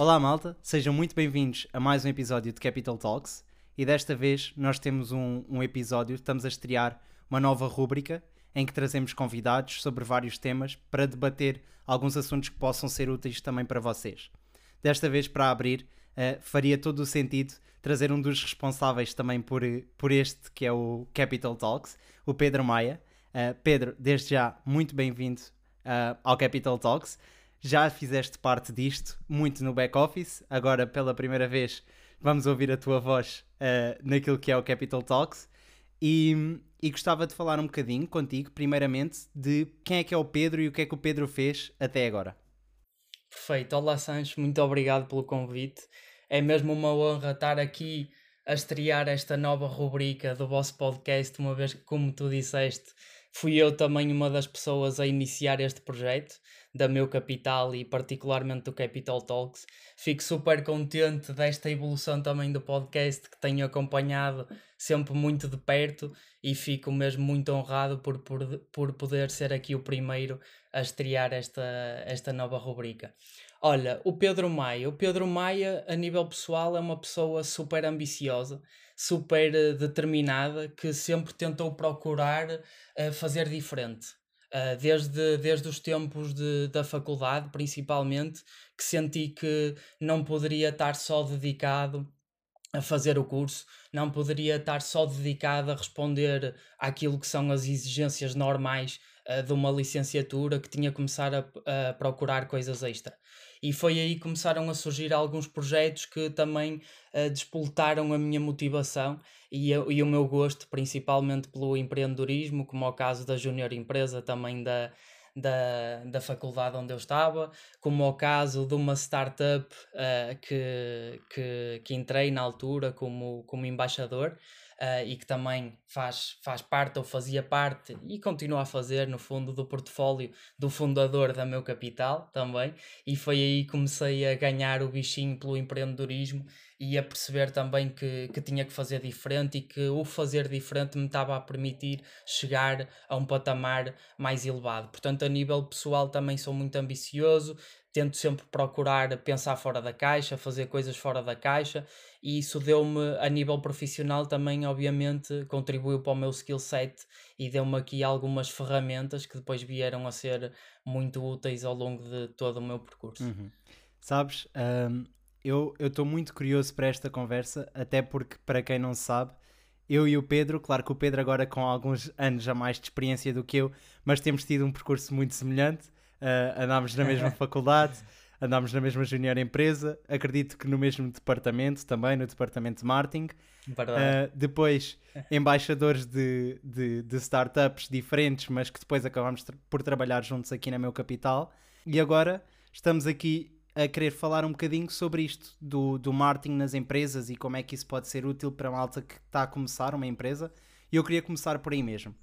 Olá malta, sejam muito bem-vindos a mais um episódio de Capital Talks e desta vez nós temos um, um episódio, estamos a estrear uma nova rúbrica em que trazemos convidados sobre vários temas para debater alguns assuntos que possam ser úteis também para vocês. Desta vez, para abrir, uh, faria todo o sentido trazer um dos responsáveis também por, por este, que é o Capital Talks, o Pedro Maia. Uh, Pedro, desde já, muito bem-vindo uh, ao Capital Talks já fizeste parte disto, muito no back-office, agora pela primeira vez vamos ouvir a tua voz uh, naquilo que é o Capital Talks. E, e, gostava de falar um bocadinho contigo, primeiramente, de quem é que é o Pedro e o que é que o Pedro fez até agora. Perfeito. Olá, Sanches, muito obrigado pelo convite. É mesmo uma honra estar aqui a estrear esta nova rubrica do vosso podcast, uma vez que, como tu disseste, fui eu também uma das pessoas a iniciar este projeto da meu capital e particularmente do Capital Talks. Fico super contente desta evolução também do podcast que tenho acompanhado sempre muito de perto e fico mesmo muito honrado por, por, por poder ser aqui o primeiro a estrear esta, esta nova rubrica. Olha, o Pedro Maia. O Pedro Maia, a nível pessoal, é uma pessoa super ambiciosa, super eh, determinada, que sempre tentou procurar uh, fazer diferente. Uh, desde, desde os tempos de, da faculdade, principalmente, que senti que não poderia estar só dedicado a fazer o curso, não poderia estar só dedicado a responder àquilo que são as exigências normais uh, de uma licenciatura, que tinha que começar a, a procurar coisas extra e foi aí que começaram a surgir alguns projetos que também uh, a minha motivação e, e o meu gosto, principalmente pelo empreendedorismo, como é o caso da Júnior Empresa, também da, da, da faculdade onde eu estava, como é o caso de uma startup uh, que, que, que entrei na altura como, como embaixador uh, e que também faz, faz parte ou fazia parte e continua a fazer, no fundo, do portfólio do fundador da Meu Capital também. E foi aí que comecei a ganhar o bichinho pelo empreendedorismo e a perceber também que, que tinha que fazer diferente e que o fazer diferente me estava a permitir chegar a um patamar mais elevado. Portanto, a nível pessoal também sou muito ambicioso, tento sempre procurar pensar fora da caixa, fazer coisas fora da caixa e isso deu-me a nível profissional também obviamente contribuiu para o meu skill set e deu-me aqui algumas ferramentas que depois vieram a ser muito úteis ao longo de todo o meu percurso. Uhum. Sabes, um, eu estou muito curioso para esta conversa, até porque para quem não sabe, eu e o Pedro, claro que o Pedro agora com alguns anos a mais de experiência do que eu, mas temos tido um percurso muito semelhante uh, andámos na mesma faculdade, andámos na mesma junior empresa, acredito que no mesmo departamento também, no departamento de marketing. Uh, depois, embaixadores de, de, de, startups diferentes, mas que depois acabámos tra por trabalhar juntos aqui na Meu Capital. E agora estamos aqui a querer falar um bocadinho sobre isto, do, do marketing nas empresas e como é que isso pode ser útil para a malta que está a começar uma empresa. E eu queria começar por aí mesmo.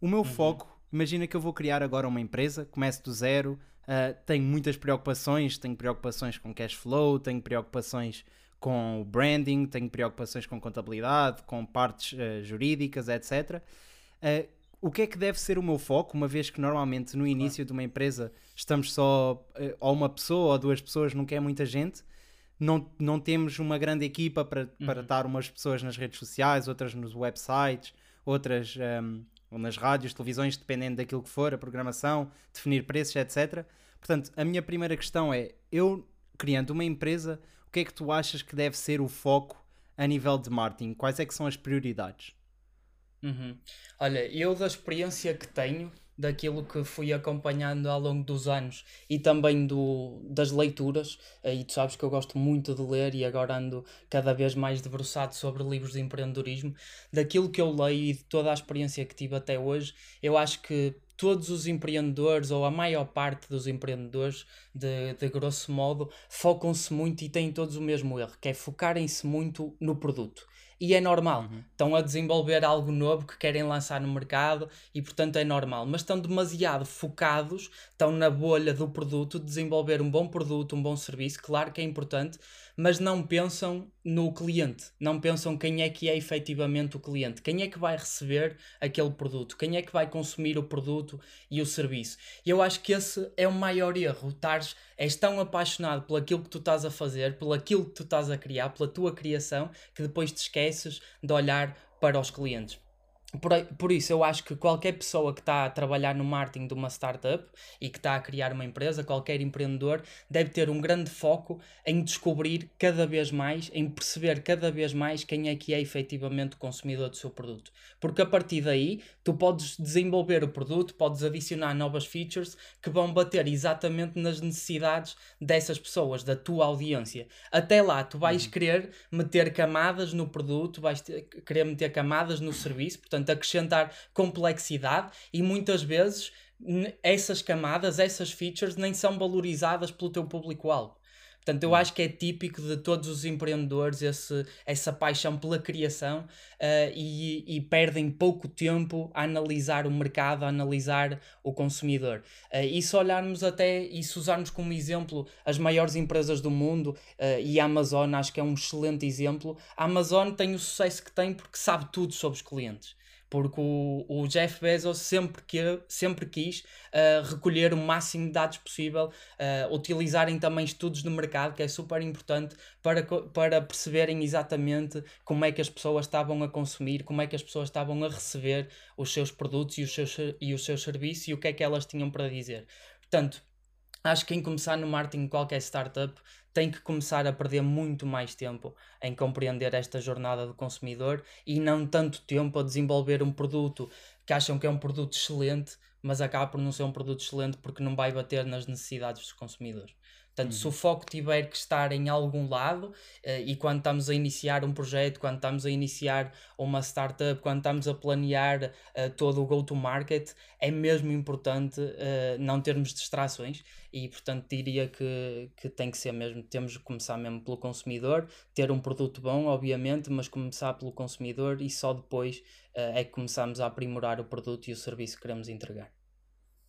O meu uhum. foco Imagina que eu vou criar agora uma empresa, começo do zero, uh, tenho muitas preocupações, tenho preocupações com cash flow, tenho preocupações com branding, tenho preocupações com contabilidade, com partes uh, jurídicas, etc. Uh, ah, o que é que deve ser o meu foco, uma vez que normalmente no início de uma empresa estamos só ou uma pessoa ou duas pessoas, não quer muita gente, não, não temos uma grande equipa para, para uhum. estar umas pessoas nas redes sociais, outras nos websites, outras um, ou nas rádios, televisões, dependendo daquilo que for, a programação, definir preços, etc. Portanto, a minha primeira questão é: eu criando uma empresa, o que é que tu achas que deve ser o foco a nível de marketing? Quais é que são as prioridades? Uhum. Olha, eu da experiência que tenho, daquilo que fui acompanhando ao longo dos anos e também do, das leituras, e tu sabes que eu gosto muito de ler e agora ando cada vez mais debruçado sobre livros de empreendedorismo, daquilo que eu leio e de toda a experiência que tive até hoje, eu acho que todos os empreendedores, ou a maior parte dos empreendedores, de, de grosso modo, focam-se muito e têm todos o mesmo erro, que é focarem-se muito no produto e é normal. Uhum. Estão a desenvolver algo novo que querem lançar no mercado e, portanto, é normal. Mas estão demasiado focados, estão na bolha do produto, desenvolver um bom produto, um bom serviço. Claro que é importante, mas não pensam no cliente, não pensam quem é que é efetivamente o cliente, quem é que vai receber aquele produto, quem é que vai consumir o produto e o serviço. E eu acho que esse é o maior erro, estares, és tão apaixonado por aquilo que tu estás a fazer, por aquilo que tu estás a criar, pela tua criação, que depois te esqueces de olhar para os clientes. Por, por isso, eu acho que qualquer pessoa que está a trabalhar no marketing de uma startup e que está a criar uma empresa, qualquer empreendedor, deve ter um grande foco em descobrir cada vez mais, em perceber cada vez mais quem é que é efetivamente o consumidor do seu produto. Porque a partir daí, tu podes desenvolver o produto, podes adicionar novas features que vão bater exatamente nas necessidades dessas pessoas, da tua audiência. Até lá, tu vais uhum. querer meter camadas no produto, vais ter, querer meter camadas no serviço, portanto portanto, acrescentar complexidade e muitas vezes essas camadas, essas features nem são valorizadas pelo teu público-alvo. Portanto, eu hum. acho que é típico de todos os empreendedores esse, essa paixão pela criação uh, e, e, perdem pouco tempo a analisar o mercado, a analisar o consumidor. Uh, e se olharmos até, e se usarmos como exemplo as maiores empresas do mundo, uh, e a Amazon acho que é um excelente exemplo, a Amazon tem o sucesso que tem porque sabe tudo sobre os clientes porque o, o Jeff Bezos sempre, que, sempre quis uh, recolher o máximo de dados possível, uh, utilizarem também estudos de mercado, que é super importante para, para perceberem exatamente como é que as pessoas estavam a consumir, como é que as pessoas estavam a receber os seus produtos e os seus, e os seus serviços e o que é que elas tinham para dizer. Portanto, acho que em começar no marketing qualquer startup tem que começar a perder muito mais tempo em compreender esta jornada do consumidor e não tanto tempo a desenvolver um produto que acham que é um produto excelente, mas acaba por não ser um produto excelente porque não vai bater nas necessidades dos consumidores. Portanto, uhum. se o foco tiver que estar em algum lado, uh, e quando estamos a iniciar um projeto, quando estamos a iniciar uma startup, quando estamos a planear uh, todo o go-to-market, é mesmo importante uh, não termos distrações e, portanto, diria que, que tem que ser mesmo, temos que começar mesmo pelo consumidor, ter um produto bom, obviamente, mas começar pelo consumidor e só depois é que começamos a aprimorar o produto e o serviço que queremos entregar.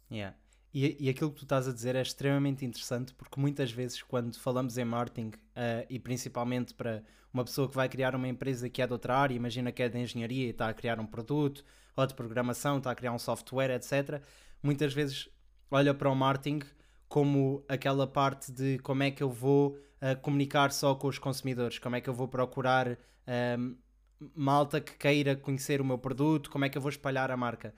Yeah. E, e aquilo que tu estás a dizer é extremamente interessante porque muitas vezes, quando falamos em marketing, uh, e principalmente para uma pessoa que vai criar uma empresa que é de outra área, imagina que é de engenharia e está a criar um produto, ou de programação, está a criar um software, etc., muitas vezes olha para o marketing como aquela parte de como é que eu vou uh, comunicar só com os consumidores, como é que eu vou procurar ehm, malta que queira conhecer o meu produto, como é que eu vou espalhar a marca.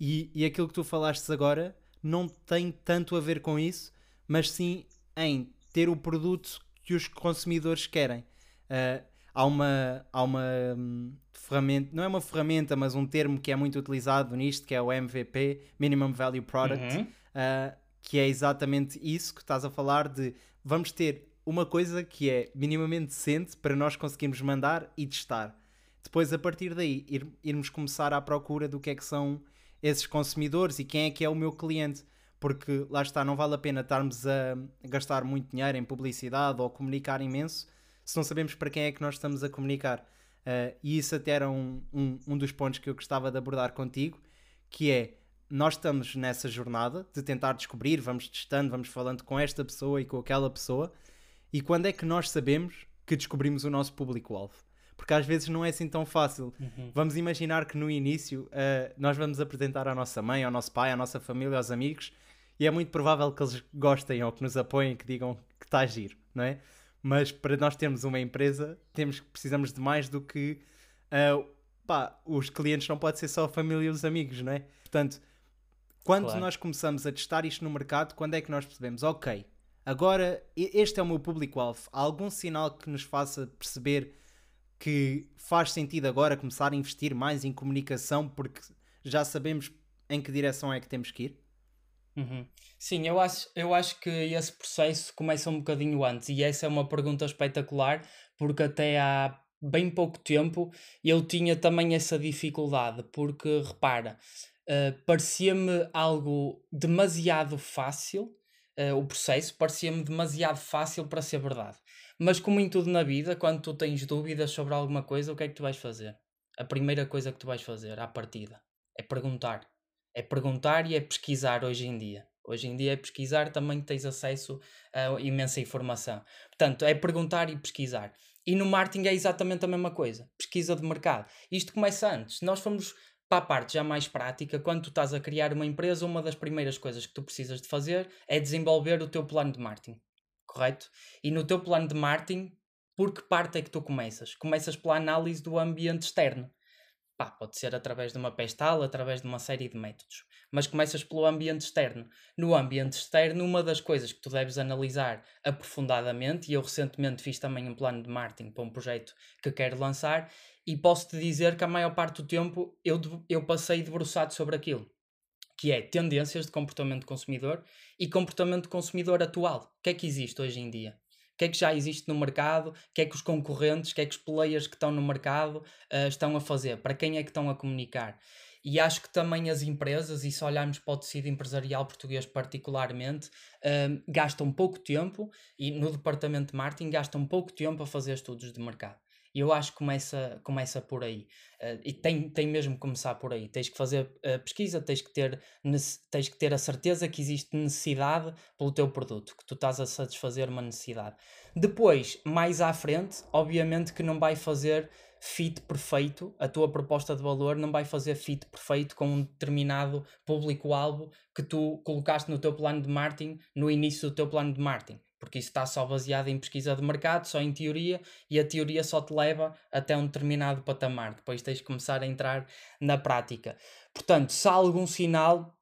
E, e aquilo que tu falaste agora não tem tanto a ver com isso, mas sim em ter o produto que os consumidores querem. Uh, há uma, há uma um, ferramenta, não é uma ferramenta, mas um termo que é muito utilizado nisto, que é o MVP, Minimum Value Product, uhum. uh, que é exatamente isso que estás a falar de vamos ter uma coisa que é minimamente decente para nós conseguirmos mandar e testar. Depois, a partir daí, ir, irmos começar à procura do que é que são esses consumidores e quem é que é o meu cliente. Porque lá está, não vale a pena estarmos a gastar muito dinheiro em publicidade ou comunicar imenso se não sabemos para quem é que nós estamos a comunicar. Uh, e isso até era um, um, um dos pontos que eu gostava de abordar contigo, que é nós estamos nessa jornada de tentar descobrir, vamos testando, vamos falando com esta pessoa e com aquela pessoa, e quando é que nós sabemos que descobrimos o nosso público-alvo? Porque às vezes não é assim tão fácil. Uhum. Vamos imaginar que no início uh, nós vamos apresentar à nossa mãe, ao nosso pai, à nossa família, aos amigos, e é muito provável que eles gostem ou que nos apoiem, que digam que está a giro, não é? Mas para nós termos uma empresa, temos, precisamos de mais do que uh, pá, os clientes não pode ser só a família e os amigos, não é? Portanto, quando claro. nós começamos a testar isto no mercado, quando é que nós percebemos, ok, agora este é o meu público-alvo, há algum sinal que nos faça perceber que faz sentido agora começar a investir mais em comunicação porque já sabemos em que direção é que temos que ir? Uhum. Sim, eu acho, eu acho que esse processo começa um bocadinho antes e essa é uma pergunta espetacular porque até há bem pouco tempo eu tinha também essa dificuldade porque repara, uh, parecia-me algo demasiado fácil uh, o processo, parecia-me demasiado fácil para ser verdade. Mas como em tudo na vida, quando tu tens dúvidas sobre alguma coisa, o que é que tu vais fazer? A primeira coisa que tu vais fazer à partida é perguntar. É perguntar e é pesquisar hoje em dia. Hoje em dia é pesquisar, também tens acesso a imensa informação. Portanto, é perguntar e pesquisar. E no marketing é exatamente a mesma coisa. Pesquisa de mercado. Isto começa antes. Nós fomos para a parte já mais prática, quando tu estás a criar uma empresa, uma das primeiras coisas que tu precisas de fazer é desenvolver o teu plano de marketing. Correto? E no teu plano de marketing, por que parte é que tu começas? Começas pela análise do ambiente externo. Pá, pode ser através de uma pestal, através de uma série de métodos. Mas começas pelo ambiente externo. No ambiente externo, uma das coisas que tu deves analisar aprofundadamente, e eu recentemente fiz também um plano de marketing para um projeto que quero lançar, e posso-te dizer que a maior parte do tempo eu, eu passei debruçado sobre aquilo. Que é tendências de comportamento consumidor e comportamento consumidor atual. O que é que existe hoje em dia? o que é que já existe no mercado, o que é que os concorrentes, o que é que os players que estão no mercado uh, estão a fazer, para quem é que estão a comunicar. E acho que também as empresas, e se olharmos para o tecido empresarial português particularmente, uh, gastam pouco tempo, e no departamento de marketing gastam pouco tempo a fazer estudos de mercado. E eu acho que começa, começa por aí. Uh, e tem, tem mesmo que começar por aí. Tens que fazer uh, pesquisa, tens que, ter, tens que ter a certeza que existe necessidade pelo teu produto, que tu estás a satisfazer uma necessidade. Depois, mais à frente, obviamente que não vai fazer fit perfeito, a tua proposta de valor não vai fazer fit perfeito com um determinado público-alvo que tu colocaste no teu plano de marketing, no início do teu plano de marketing porque isso está só baseado em pesquisa de mercado, só em teoria, e a teoria só te leva até um determinado patamar. Depois tens de começar a entrar na prática. Portanto, se há algum sinal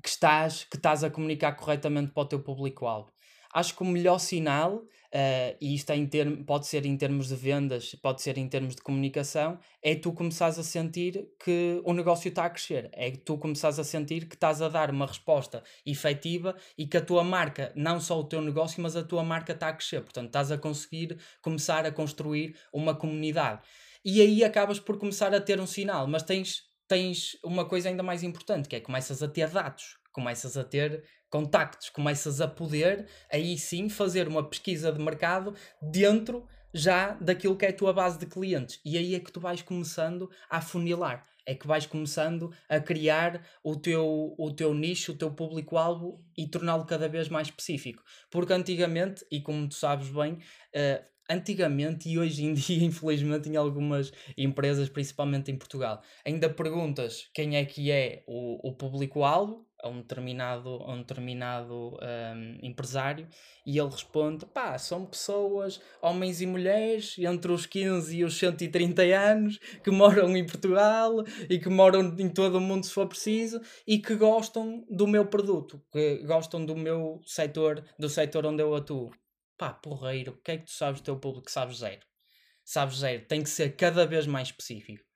que estás, que estás a comunicar corretamente para o teu público-alvo. Acho que o melhor sinal, uh, e isto é em term, pode ser em termos de vendas, pode ser em termos de comunicação, é tu começares a sentir que o negócio está a crescer. É tu começares a sentir que estás a dar uma resposta efetiva e que a tua marca, não só o teu negócio, mas a tua marca está a crescer. Portanto, estás a conseguir começar a construir uma comunidade. E aí acabas por começar a ter um sinal, mas tens, tens uma coisa ainda mais importante, que é começas a ter dados, começas a ter contactos, começas a poder aí sim fazer uma pesquisa de mercado dentro já daquilo que é a tua base de clientes. E aí é que tu vais começando a funilar. É que vais começando a criar o teu, o teu nicho, o teu público-alvo e torná-lo cada vez mais específico. Porque antigamente, e como tu sabes bem, uh, antigamente e hoje em dia, infelizmente, em algumas empresas, principalmente em Portugal, ainda perguntas quem é que é o, o público-alvo a um determinado, a um determinado um, empresário e ele responde: pá, são pessoas, homens e mulheres, entre os 15 e os 130 anos, que moram em Portugal e que moram em todo o mundo se for preciso e que gostam do meu produto, que gostam do meu setor, do setor onde eu atuo. Pá, porreiro, o que é que tu sabes do teu público? Sabes zero. Sabes zero, tem que ser cada vez mais específico.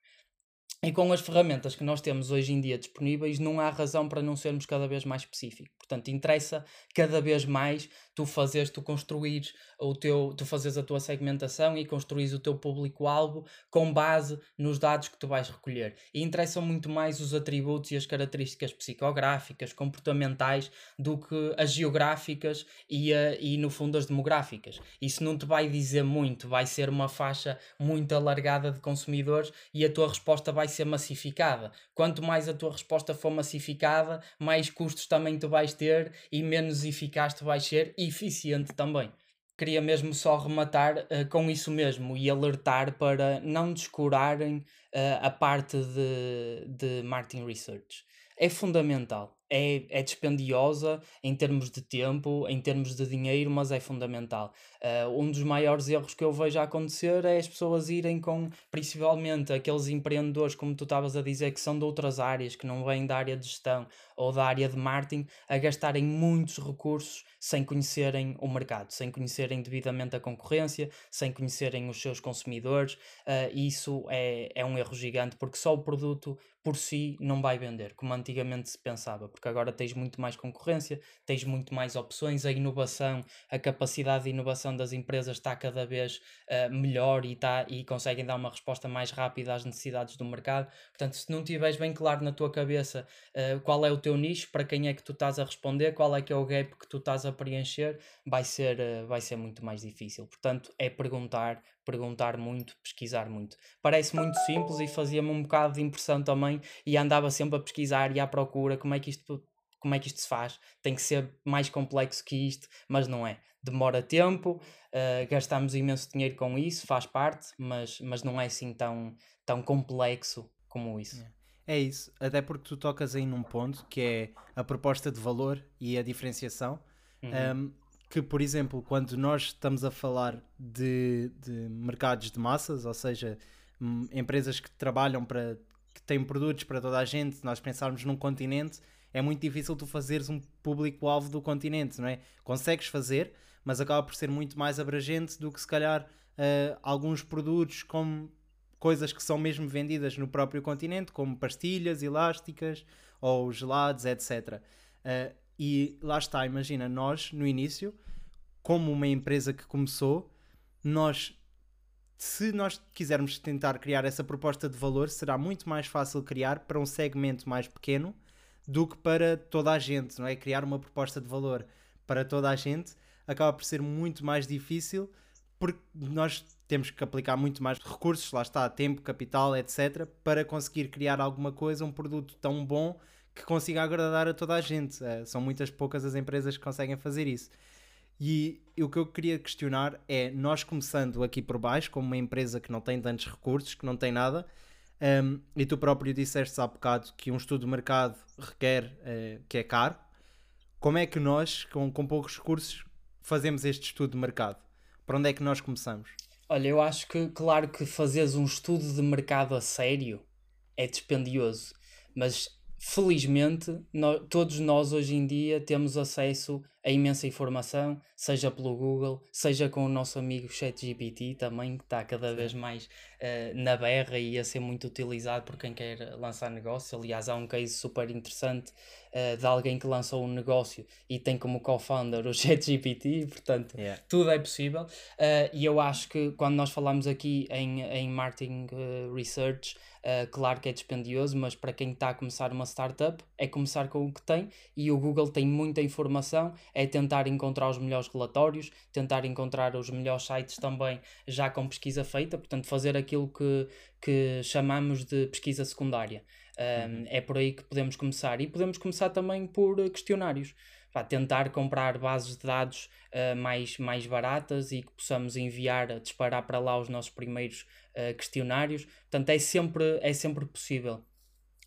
E com as ferramentas que nós temos hoje em dia disponíveis, não há razão para não sermos cada vez mais específicos. Portanto, interessa cada vez mais tu fazeres, tu construires o teu, tu fazes a tua segmentação e construís o teu público-alvo com base nos dados que tu vais recolher. E interessam muito mais os atributos e as características psicográficas, comportamentais, do que as geográficas e, a, e no fundo as demográficas. Isso não te vai dizer muito, vai ser uma faixa muito alargada de consumidores e a tua resposta vai ser massificada. Quanto mais a tua resposta for massificada, mais custos também tu vais ter e menos eficaz tu vais ser eficiente também. Queria mesmo só rematar uh, com isso mesmo e alertar para não descurarem uh, a parte de, de marketing research. É fundamental é, é dispendiosa em termos de tempo, em termos de dinheiro, mas é fundamental. Uh, um dos maiores erros que eu vejo acontecer é as pessoas irem com, principalmente, aqueles empreendedores, como tu estavas a dizer, que são de outras áreas, que não vêm da área de gestão ou da área de marketing, a gastarem muitos recursos sem conhecerem o mercado, sem conhecerem devidamente a concorrência, sem conhecerem os seus consumidores. Uh, isso é, é um erro gigante, porque só o produto por si não vai vender, como antigamente se pensava, porque agora tens muito mais concorrência, tens muito mais opções, a inovação, a capacidade de inovação das empresas está cada vez uh, melhor e, tá, e conseguem dar uma resposta mais rápida às necessidades do mercado. Portanto, se não tiveres bem claro na tua cabeça uh, qual é o teu nicho, para quem é que tu estás a responder, qual é que é o gap que tu estás a preencher, vai ser, uh, vai ser muito mais difícil. Portanto, é perguntar, perguntar muito, pesquisar muito. Parece muito simples e fazia-me um bocado de impressão também e andava sempre a pesquisar e à procura como é que isto como é que isto se faz? Tem que ser mais complexo que isto, mas não é. Demora tempo, uh, gastamos imenso dinheiro com isso, faz parte, mas, mas não é assim tão, tão complexo como isso. É. é isso, até porque tu tocas aí num ponto que é a proposta de valor e a diferenciação. Uhum. Um, que, por exemplo, quando nós estamos a falar de, de mercados de massas, ou seja, hum, empresas que trabalham para que têm produtos para toda a gente, nós pensarmos num continente, é muito difícil tu fazeres um público-alvo do continente, não é? Consegues fazer, mas acaba por ser muito mais abrangente do que se calhar uh, alguns produtos como coisas que são mesmo vendidas no próprio continente, como pastilhas elásticas ou gelados, etc. Uh, e lá está, imagina, nós no início, como uma empresa que começou, nós, se nós quisermos tentar criar essa proposta de valor, será muito mais fácil criar para um segmento mais pequeno do que para toda a gente, não é? Criar uma proposta de valor para toda a gente acaba por ser muito mais difícil porque nós temos que aplicar muito mais recursos, lá está, tempo, capital, etc., para conseguir criar alguma coisa, um produto tão bom que consiga agradar a toda a gente. Uh, são muitas poucas as empresas que conseguem fazer isso. E o que eu queria questionar é: nós começando aqui por baixo, como uma empresa que não tem tantos recursos, que não tem nada, um, ehm, e tu próprio disseste há bocado que um estudo de mercado requer uh, que é caro, como é que nós, com, com poucos recursos, fazemos este estudo de mercado? Para onde é que nós começamos? Olha, eu acho que, claro que fazeres um estudo de mercado a sério é dispendioso, mas felizmente, nós, todos nós hoje em dia temos acesso a imensa informação, seja pelo Google, seja com o nosso amigo ChatGPT também, que está cada vez mais uh, na berra e a ser muito utilizado por quem quer lançar negócio. Aliás, há um case super interessante uh, de alguém que lançou um negócio e tem como co-founder o ChatGPT, portanto, yeah. tudo é possível. Uh, e eu acho que quando nós falamos aqui em, em marketing research, claro que é dispendioso, mas para quem está a começar uma startup, é começar com o que tem e o Google tem muita informação, é tentar encontrar os melhores relatórios, tentar encontrar os melhores sites também já com pesquisa feita, portanto, fazer aquilo que, que chamamos de pesquisa secundária. Um, uhum. É por aí que podemos começar e podemos começar também por questionários pá, tentar comprar bases de dados uh, mais, mais baratas e que possamos enviar, disparar para lá os nossos primeiros uh, questionários. Portanto, é sempre, é sempre possível.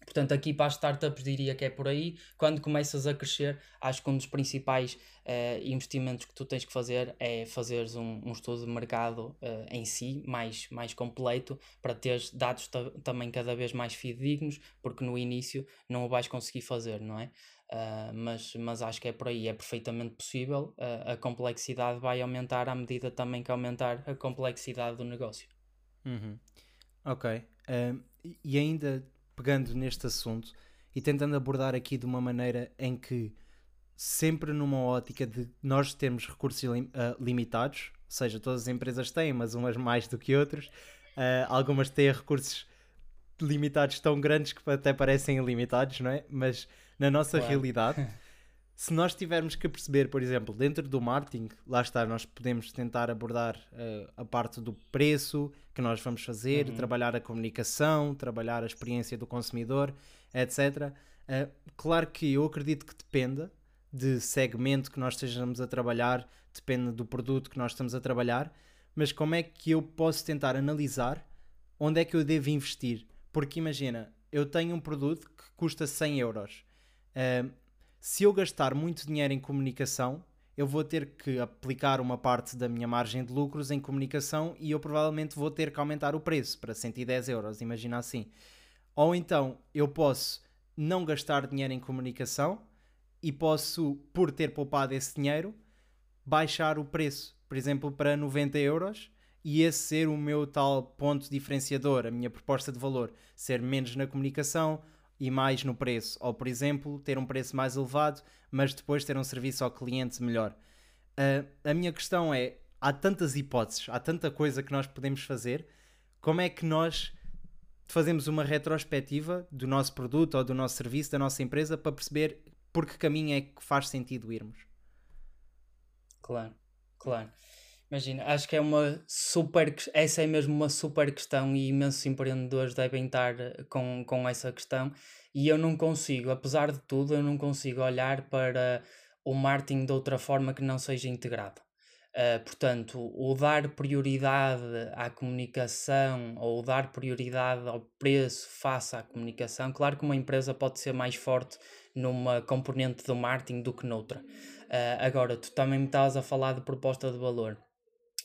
Portanto, aqui para as startups diria que é por aí. Quando começas a crescer, acho que um dos principais uh, investimentos que tu tens que fazer é fazeres um, um estudo de mercado uh, em si, mais, mais completo, para teres dados também cada vez mais fidedignos, porque no início não o vais conseguir fazer, não é? Uh, mas, mas acho que é por aí, é perfeitamente possível. A complexidade vai aumentar à medida também que aumentar a complexidade do negócio. Uhum. Ok. Uh, e ainda pegando neste assunto e tentando abordar aqui de uma maneira em que, sempre numa ótica de nós termos recursos lim limitados, ou seja, todas as empresas têm, mas umas mais do que outras, algumas têm recursos limitados tão grandes que até parecem ilimitados, não é? Mas na nossa claro. realidade. Se nós tivermos que perceber, por exemplo, dentro do marketing, lá está, nós podemos tentar abordar uh, a parte do preço que nós vamos fazer, uhum. trabalhar a comunicação, trabalhar a experiência do consumidor, etc. Uh, eh, claro que eu acredito que dependa de segmento que nós estejamos a trabalhar, depende do produto que nós estamos a trabalhar, mas como é que eu posso tentar analisar onde é que eu devo investir? Porque imagina, eu tenho um produto que custa 100 euros Uh, se eu gastar muito dinheiro em comunicação, eu vou ter que aplicar uma parte da minha margem de lucros em comunicação e eu provavelmente vou ter que aumentar o preço para 110 euros, imagina assim. Ou então eu posso não gastar dinheiro em comunicação e posso, por ter poupado esse dinheiro, baixar o preço, por exemplo, para 90 euros e esse ser o meu tal ponto diferenciador, a minha proposta de valor, ser menos na comunicação, e mais no preço. Ou, por exemplo, ter um preço mais elevado, mas depois ter um serviço ao cliente melhor. Uh, a minha questão é: há tantas hipóteses, há tanta coisa que nós podemos fazer, como é que nós fazemos uma retrospectiva do nosso produto ou do nosso serviço, da nossa empresa, para perceber por que caminho é que faz sentido irmos? Claro, claro. Imagina, acho que é uma super. Essa é mesmo uma super questão e imensos empreendedores devem estar eh, com, com essa questão. E eu não consigo, apesar de tudo, eu não consigo olhar para o marketing de outra forma que não seja integrado. Uh, portanto, o dar prioridade à comunicação ou dar prioridade ao preço face à comunicação, claro que uma empresa pode ser mais forte numa componente do marketing do que noutra. Uh, agora, tu também me estás a falar de proposta de valor.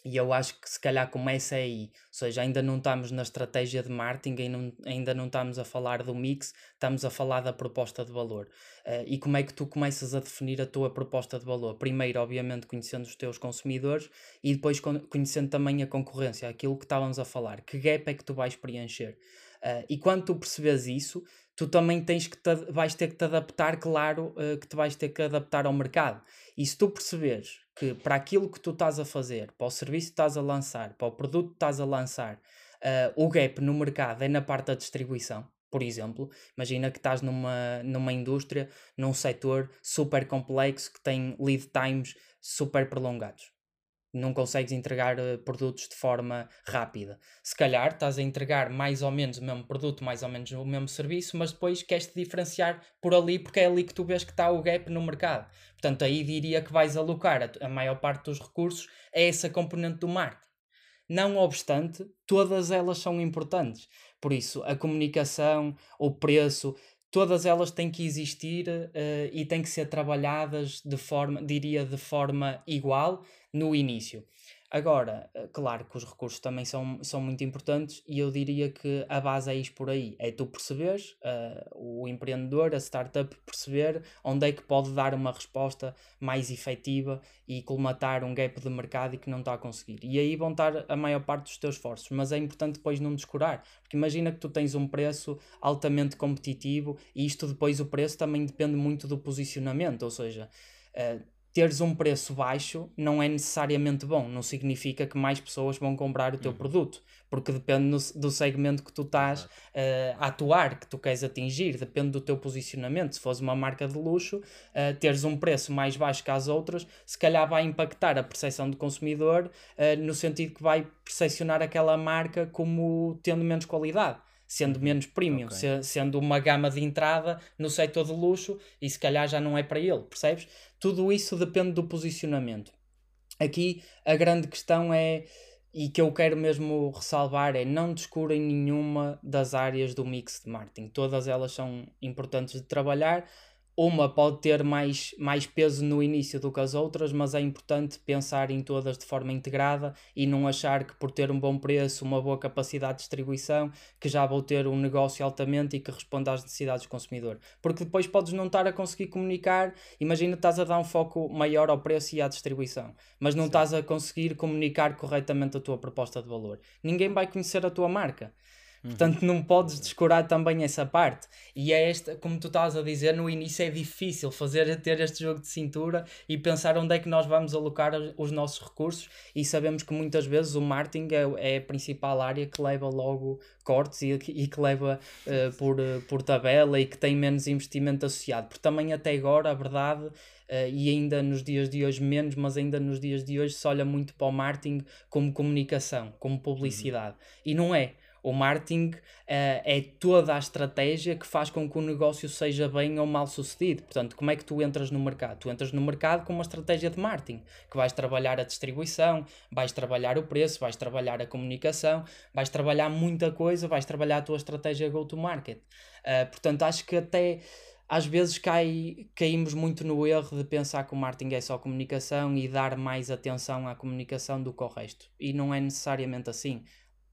E eu acho que se calhar começa aí, ou seja, ainda não estamos na estratégia de marketing, ainda não estamos a falar do mix, estamos a falar da proposta de valor. Uh, e como é que tu começas a definir a tua proposta de valor? Primeiro, obviamente, conhecendo os teus consumidores e depois conhecendo também a concorrência, aquilo que estávamos a falar. Que gap é que tu vais preencher? Uh, e quando tu percebes isso, tu também tens que te, vais ter que te adaptar, claro, uh, que te vais ter que adaptar ao mercado. E se tu perceberes que para aquilo que tu estás a fazer, para o serviço que estás a lançar, para o produto que estás a lançar, uh, o gap no mercado é na parte da distribuição. Por exemplo, imagina que estás numa, numa indústria, num setor super complexo que tem lead times super prolongados não consegues entregar uh, produtos de forma rápida. Se calhar estás a entregar mais ou menos o mesmo produto, mais ou menos o mesmo serviço, mas depois queres te diferenciar por ali porque é ali que tu vês que está o gap no mercado. Portanto, aí diria que vais alocar a, a maior parte dos recursos a essa componente do marketing. Não obstante, todas elas são importantes. Por isso, a comunicação, o preço, todas elas têm que existir uh, e têm que ser trabalhadas de forma, diria, de forma igual no início. Agora, eh, claro que os recursos também são, são muito importantes e eu diria que a base é isto por aí: é tu perceberes, uh, o empreendedor, a startup, perceber onde é que pode dar uma resposta mais efetiva e colmatar um gap de mercado e que não está a conseguir. E aí vão estar a maior parte dos teus esforços, mas é importante depois não descurar, porque imagina que tu tens um preço altamente competitivo e isto depois, o preço também depende muito do posicionamento, ou seja. Uh, teres um preço baixo não é necessariamente bom, não significa que mais pessoas vão comprar o teu uhum. produto, porque depende no, do segmento que tu estás uh, a atuar, que tu queres atingir, depende do teu posicionamento. Se fores uma marca de luxo, uh, teres um preço mais baixo que as outras, se calhar vai impactar a percepção do consumidor, uh, no sentido que vai percepcionar aquela marca como tendo menos qualidade sendo menos premium, okay. se, sendo uma gama de entrada no setor de luxo e se calhar já não é para ele, percebes? Tudo isso depende do posicionamento. Aqui a grande questão é, e que eu quero mesmo ressalvar, é não descurem nenhuma das áreas do mix de marketing. Todas elas são importantes de trabalhar uma pode ter mais, mais peso no início do que as outras, mas é importante pensar em todas de forma integrada e não achar que por ter um bom preço, uma boa capacidade de distribuição, que já vou ter um negócio altamente e que responda às necessidades do consumidor. Porque depois podes não estar a conseguir comunicar, imagina estás a dar um foco maior ao preço e à distribuição, mas não Sim. estás a conseguir comunicar corretamente a tua proposta de valor. Ninguém vai conhecer a tua marca. Portanto, não podes descurar também essa parte. E é esta, como tu estás a dizer, no início é difícil fazer ter este jogo de cintura e pensar onde é que nós vamos alocar os nossos recursos. E sabemos que muitas vezes o marketing é, é a principal área que leva logo cortes e, e que leva uh, por, uh, por tabela e que tem menos investimento associado. Porque também até agora, a verdade, Uh, e ainda nos dias de hoje menos, mas ainda nos dias de hoje se olha muito para o marketing como comunicação, como publicidade. Uhum. E não é. O marketing uh, é toda a estratégia que faz com que o negócio seja bem ou mal sucedido. Portanto, como é que tu entras no mercado? Tu entras no mercado com uma estratégia de marketing, que vais trabalhar a distribuição, vais trabalhar o preço, vais trabalhar a comunicação, vais trabalhar muita coisa, vais trabalhar a tua estratégia go-to-market. Uh, portanto, acho que até às vezes cai, caímos muito no erro de pensar que o marketing é só comunicação e dar mais atenção à comunicação do que ao resto. E não é necessariamente assim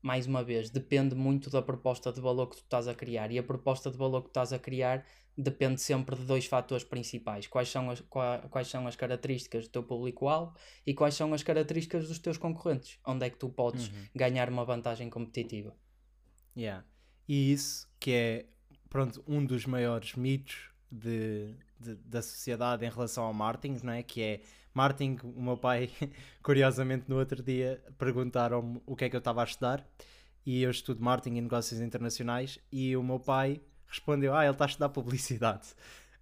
mais uma vez, depende muito da proposta de valor que tu estás a criar. E a proposta de valor que tu estás a criar depende sempre de dois fatores principais: quais são as, quais são as características do teu público-alvo e quais são as características dos teus concorrentes. Onde é que tu podes uhum. ganhar uma vantagem competitiva. Yeah. E isso que é pronto, um dos maiores mitos de, de, da sociedade em relação ao marketing, não é? Que é marketing. O meu pai, curiosamente, no outro dia perguntaram-me o que é que eu estava a estudar e eu estudo marketing e negócios internacionais e o meu pai respondeu: Ah, ele está a estudar publicidade.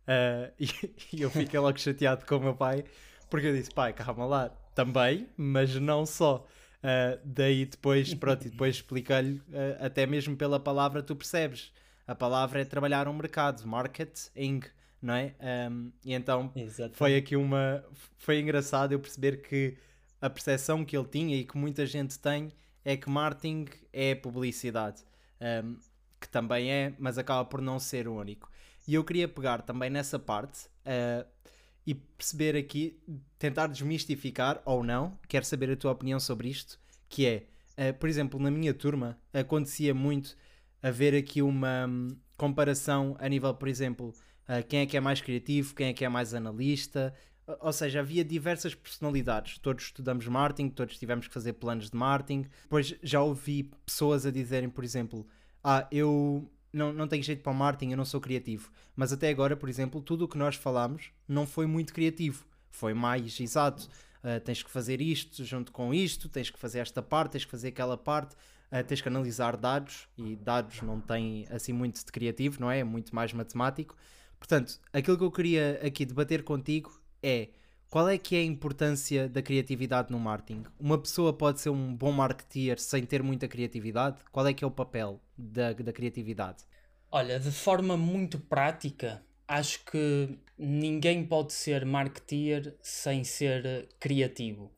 Uh, e, e, eu fiquei logo chateado com o meu pai porque eu disse: Pai, calma lá, também, mas não só. Uh, daí depois, pronto, e depois expliquei-lhe, uh, até mesmo pela palavra tu percebes. A palavra é trabalhar um mercado, marketing, não é? Um, e então Exatamente. foi aqui uma. Foi engraçado eu perceber que a percepção que ele tinha e que muita gente tem é que marketing é publicidade. Um, que também é, mas acaba por não ser o único. E eu queria pegar também nessa parte uh, e perceber aqui, tentar desmistificar ou não, quero saber a tua opinião sobre isto, que é, uh, por exemplo, na minha turma acontecia muito haver aqui uma um, comparação a nível, por exemplo, uh, quem é que é mais criativo, quem é que é mais analista, ou seja, havia diversas personalidades. Todos estudamos marketing, todos tivemos que fazer planos de marketing. Depois já ouvi pessoas a dizerem, por exemplo, ah, eu não, não tenho jeito para o marketing, eu não sou criativo. Mas até agora, por exemplo, tudo o que nós falamos não foi muito criativo. Foi mais exato. Uh, tens que fazer isto junto com isto, tens que fazer esta parte, tens que fazer aquela parte, uh, tens que analisar dados e dados não têm assim muito de criativo, não é? É muito mais matemático. Portanto, aquilo que eu queria aqui debater contigo é qual é que é a importância da criatividade no marketing? Uma pessoa pode ser um bom marketeer sem ter muita criatividade? Qual é que é o papel da, da criatividade? Olha, de forma muito prática, acho que ninguém pode ser marketeer sem ser criativo.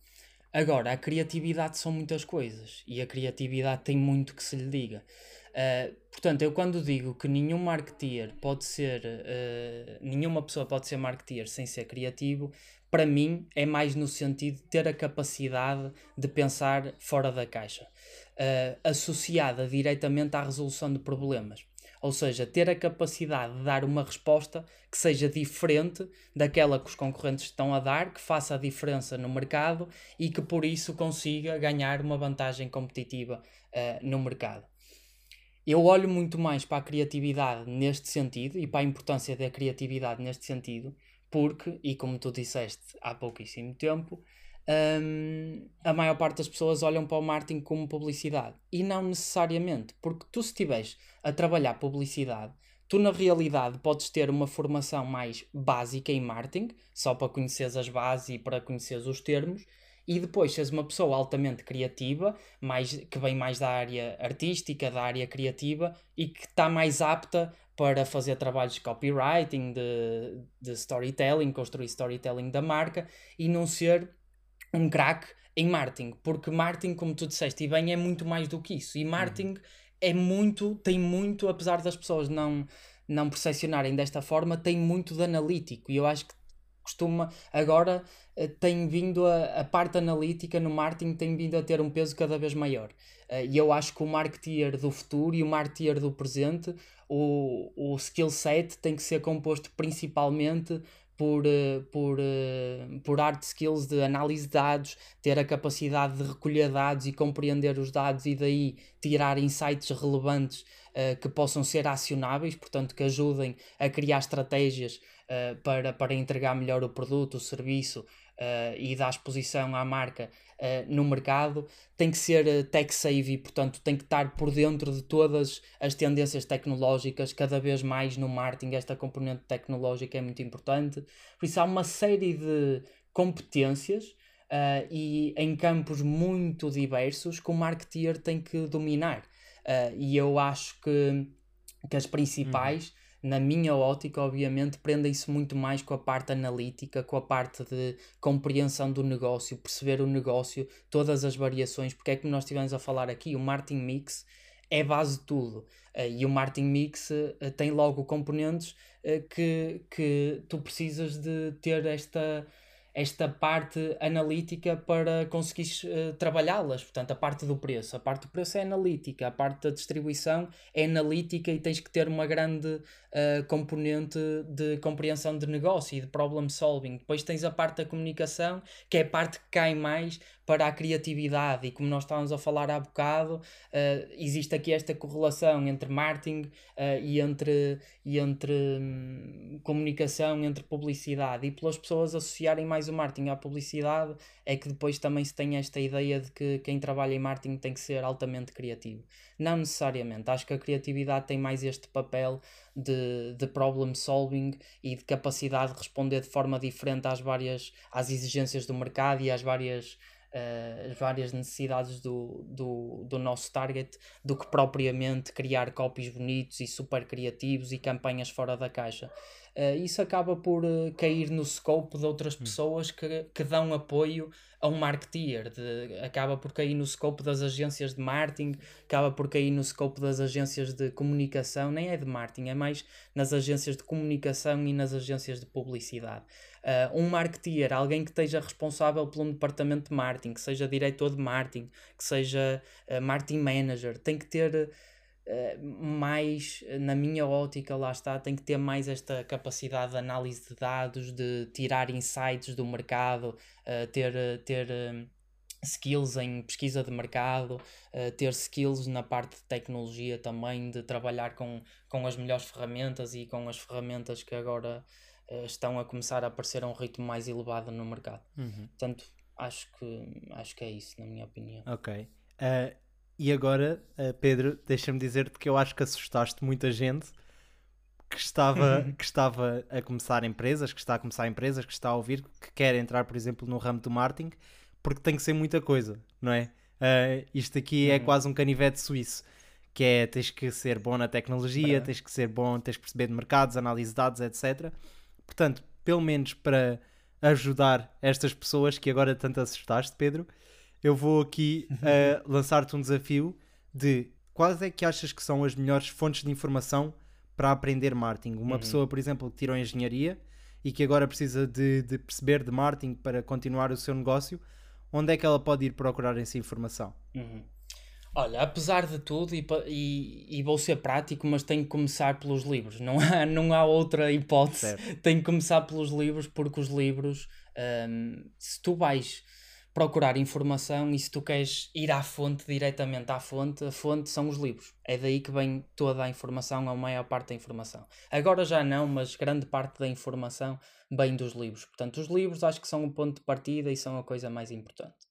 Agora, a criatividade são muitas coisas e a criatividade tem muito que se lhe diga. Uh, portanto, eu quando digo que nenhum marketeer pode ser, uh, nenhuma pessoa pode ser marketeer sem ser criativo, para mim é mais no sentido de ter a capacidade de pensar fora da caixa, uh, associada diretamente à resolução de problemas. Ou seja, ter a capacidade de dar uma resposta que seja diferente daquela que os concorrentes estão a dar, que faça a diferença no mercado e que por isso consiga ganhar uma vantagem competitiva uh, no mercado. Eu olho muito mais para a criatividade neste sentido e para a importância da criatividade neste sentido, porque, e como tu disseste há pouquíssimo tempo, um, a maior parte das pessoas olham para o marketing como publicidade. E não necessariamente, porque tu, se estiveres a trabalhar publicidade, tu na realidade podes ter uma formação mais básica em marketing, só para conheceres as bases e para conheceres os termos, e depois seres uma pessoa altamente criativa, mais, que vem mais da área artística, da área criativa e que está mais apta para fazer trabalhos de copywriting, de, de storytelling, construir storytelling da marca e não ser um craque em marketing, porque marketing, como tu disseste, e bem, é muito mais do que isso. E marketing uhum. é muito, tem muito, apesar das pessoas não, não percepcionarem desta forma, tem muito de analítico. E eu acho que costuma agora eh, tem vindo a, a parte analítica no marketing tem vindo a ter um peso cada vez maior. Uh, e eu acho que o marketeer do futuro e o marketeer do presente, o, o skill set tem que ser composto principalmente por, uh, por, uh, por art skills de análise de dados, ter a capacidade de recolher dados e compreender os dados e daí tirar insights relevantes que possam ser acionáveis, portanto que ajudem a criar estratégias uh, para, para entregar melhor o produto, o serviço uh, e dar exposição à marca uh, no mercado, tem que ser tech savvy, portanto, tem que estar por dentro de todas as tendências tecnológicas, cada vez mais no marketing. Esta componente tecnológica é muito importante. Por isso, há uma série de competências. Uh, e em campos muito diversos que o marketeer tem que dominar. Uh, e eu acho que, que as principais uhum na minha ótica, obviamente, prendem-se muito mais com a parte analítica, com a parte de compreensão do negócio, perceber o negócio, todas as variações, porque é que nós estivemos a falar aqui, o marketing mix é base de tudo. Uh, e o marketing mix uh, tem logo componentes uh, que, que tu precisas de ter esta esta parte analítica para conseguir uh, trabalhá-las. Portanto, a parte do preço. A parte do preço é analítica, a parte da distribuição é analítica e tens que ter uma grande uh, componente de compreensão de negócio e de problem solving. Depois tens a parte da comunicação, que é a parte que cai mais para a criatividade e como nós estávamos a falar há bocado, uh, existe aqui esta correlação entre marketing uh, e entre, e entre um, comunicação, entre publicidade e pelas pessoas associarem mais o marketing à publicidade é que depois também se tem esta ideia de que quem trabalha em marketing tem que ser altamente criativo. Não necessariamente, acho que a criatividade tem mais este papel de, de problem solving e de capacidade de responder de forma diferente às várias às exigências do mercado e às várias uh, as várias necessidades do, do, do nosso target do que propriamente criar copies bonitos e super criativos e campanhas fora da caixa. Uh, isso acaba por uh, cair no scope de outras hum. pessoas que, que dão apoio a um marketeer, de, acaba por cair no scope das agências de marketing, acaba por cair no scope das agências de comunicação, nem é de marketing, é mais nas agências de comunicação e nas agências de publicidade. Uh, um marketeer, alguém que esteja responsável por um departamento de marketing, que seja diretor de marketing, que seja uh, marketing manager, tem que ter uh, mais, na minha ótica, lá está, tem que ter mais esta capacidade de análise de dados, de tirar insights do mercado, ter. ter skills em pesquisa de mercado, ter skills na parte de tecnologia também, de trabalhar com, com as melhores ferramentas e com as ferramentas que agora estão a começar a aparecer a um ritmo mais elevado no mercado. Uhum. Portanto, acho que, acho que é isso, na minha opinião. Ok. Uh, e agora, Pedro, deixa-me dizer-te que eu acho que assustaste muita gente que estava, que estava a começar empresas, que está a começar empresas, que está a ouvir, que quer entrar, por exemplo, no ramo do marketing porque tem que ser muita coisa, não é? Uh, isto aqui é uhum. quase um canivete suíço, que é tens que ser bom na tecnologia, tens que ser bom, tens que perceber de mercados, análise de dados, etc. Portanto, pelo menos para ajudar estas pessoas que agora tanto assustaste, Pedro, eu vou aqui uh, lançar-te um desafio de quais é que achas que são as melhores fontes de informação para aprender marketing? Uma uhum. pessoa, por exemplo, que tirou engenharia e que agora precisa de, de perceber de marketing para continuar o seu negócio, onde é que ela pode ir procurar essa informação? Uhum. Olha, apesar de tudo, e, e, e, vou ser prático, mas tenho que começar pelos livros, não há, não há outra hipótese. Certo. Tenho que começar pelos livros, porque os livros, um, se tu vais procurar informação e se tu queres ir à fonte, diretamente à fonte, a fonte são os livros. É daí que vem toda a informação, a maior parte da informação. Agora já não, mas grande parte da informação vem dos livros. Portanto, os livros acho que são o ponto de partida e são a coisa mais importante.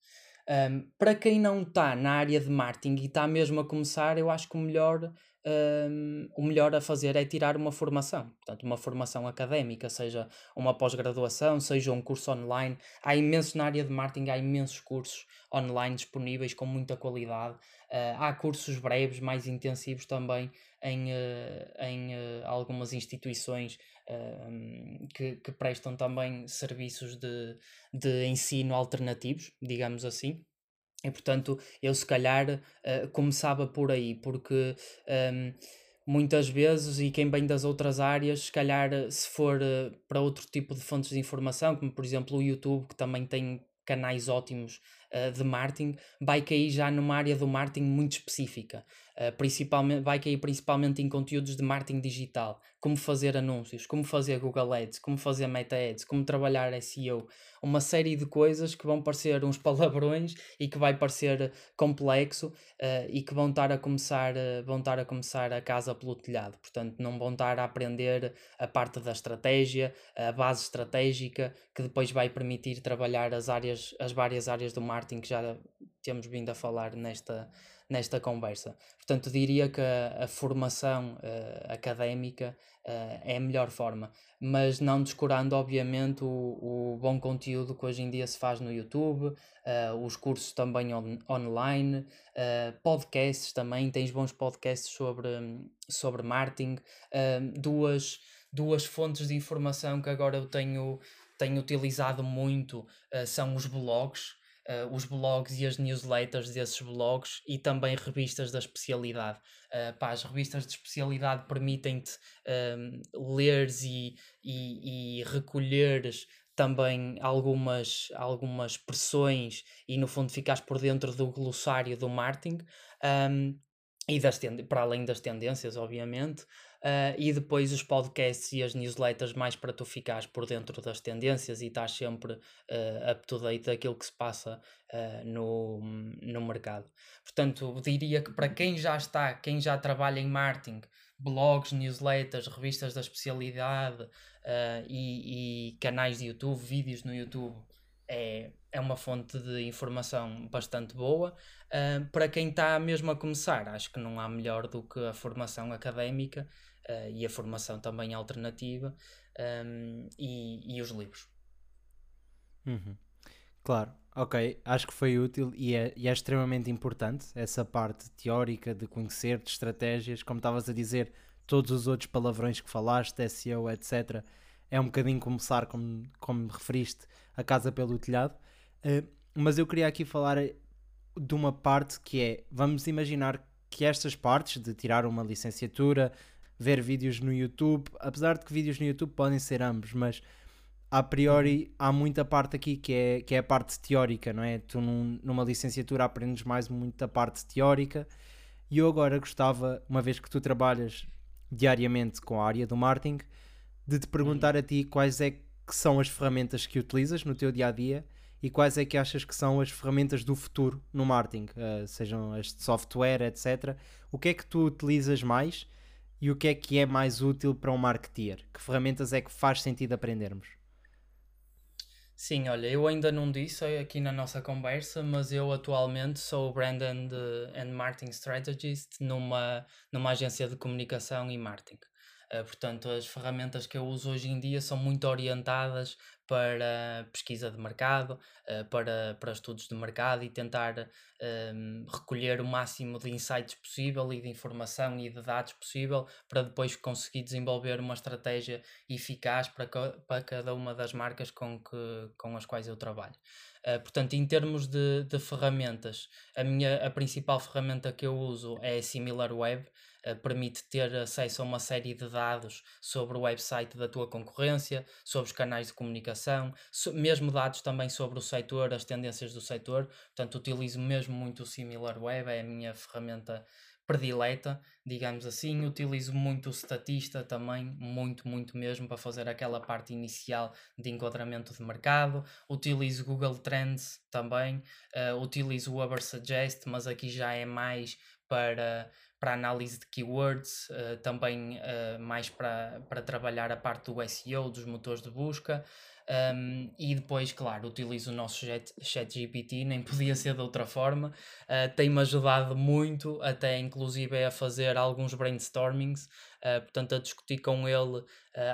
Um, para quem não está na área de marketing e está mesmo a começar, eu acho que o melhor um, o melhor a fazer é tirar uma formação, portanto, uma formação académica, seja uma pós-graduação, seja um curso online. Há imensos na área de marketing, há imensos cursos online disponíveis com muita qualidade. Uh, há cursos breves, mais intensivos também em, uh, em uh, algumas instituições que, que prestam também serviços de, de ensino alternativos, digamos assim. E portanto, eu se calhar uh, começava por aí, porque um, ehm, muitas vezes, e quem vem das outras áreas, se calhar se for uh, para outro tipo de fontes de informação, como por exemplo o YouTube, que também tem canais ótimos uh, de marketing, vai cair já numa área do marketing muito específica. Uh, principalmente, vai cair principalmente em conteúdos de marketing digital, como fazer anúncios, como fazer Google Ads, como fazer Meta Ads, como trabalhar SEO, uma série de coisas que vão parecer uns palavrões e que vai parecer complexo uh, e que vão estar a começar vão estar a começar a casa pelo telhado. Portanto, não vão estar a aprender a parte da estratégia, a base estratégica que depois vai permitir trabalhar as áreas, as várias áreas do marketing que já temos vindo a falar nesta nesta conversa. Portanto, diria que a, a formação uh, académica uh, é a melhor forma, mas não descurando, obviamente, o, o, bom conteúdo que hoje em dia se faz no YouTube, uh, os cursos também on, online, podcasts também, tens bons podcasts sobre, sobre marketing, duas, duas fontes de informação que agora eu tenho, tenho utilizado muito são os blogs uh, os blogs e as newsletters desses blogs e também revistas da especialidade. Uh, pá, as revistas de especialidade permitem-te uh, leres e, e, e recolheres também algumas, algumas pressões e no fundo ficares por dentro do glossário do marketing um, e das para além das tendências, obviamente. Uh, e depois os podcasts e as newsletters mais para tu ficares por dentro das tendências e estás sempre uh, up to date daquilo que se passa uh, no, no mercado. Portanto, diria que para quem já está, quem já trabalha em marketing, blogs, newsletters, revistas da especialidade e, e canais de YouTube, vídeos no YouTube, é, é uma fonte de informação bastante boa. Uh, para quem está mesmo a começar, acho que não há melhor do que a formação académica uh, e a formação também alternativa um, e, e, os livros. Uhum. Claro, ok, acho que foi útil e é, e é, extremamente importante essa parte teórica de conhecer, de estratégias, como estavas a dizer, todos os outros palavrões que falaste, SEO, etc. É um bocadinho começar, como, como referiste, a casa pelo telhado. Uh, mas eu queria aqui falar de uma parte que é, vamos imaginar que estas partes de tirar uma licenciatura, ver vídeos no YouTube, apesar de que vídeos no YouTube podem ser ambos, mas a priori uhum. há muita parte aqui que é, que é a parte teórica, não é? Tu num, numa licenciatura aprendes mais muito a parte teórica e eu agora gostava, uma vez que tu trabalhas diariamente com a área do marketing, de te perguntar uhum. a ti quais é que são as ferramentas que utilizas no teu dia a dia e quais é que achas que são as ferramentas do futuro no marketing, uh, sejam as de software, etc. O que é que tu utilizas mais e o que é que é mais útil para um marketeer? Que ferramentas é que faz sentido aprendermos? Sim, olha, eu ainda não disse aqui na nossa conversa, mas eu atualmente sou Brand and, and Marketing Strategist numa, numa agência de comunicação e marketing. Uh, portanto, as ferramentas que eu uso hoje em dia são muito orientadas para pesquisa de mercado, uh, para, para estudos de mercado e tentar um, ehm, recolher o máximo de insights possível e de informação e de dados possível para depois conseguir desenvolver uma estratégia eficaz para, para cada uma das marcas com, que, com as quais eu trabalho. Uh, portanto, em termos de, de ferramentas, a minha a principal ferramenta que eu uso é a SimilarWeb, permite ter acesso a uma série de dados sobre o website da tua concorrência, sobre os canais de comunicação, mesmo dados também sobre o setor, as tendências do setor. Portanto, utilizo mesmo muito o SimilarWeb, é a minha ferramenta predileta, digamos assim. Utilizo muito o Statista também, muito, muito mesmo, para fazer aquela parte inicial de enquadramento de mercado. Utilizo Google Trends também. Uh, utilizo o Ubersuggest, mas aqui já é mais para para análise de keywords, uh, também uh, mais para, para trabalhar a parte do SEO, dos motores de busca. Um, e depois, claro, utilizo o nosso chat, chat GPT, nem podia ser de outra forma. Uh, Tem-me ajudado muito, até inclusive a fazer alguns brainstormings, uh, portanto, a discutir com ele uh,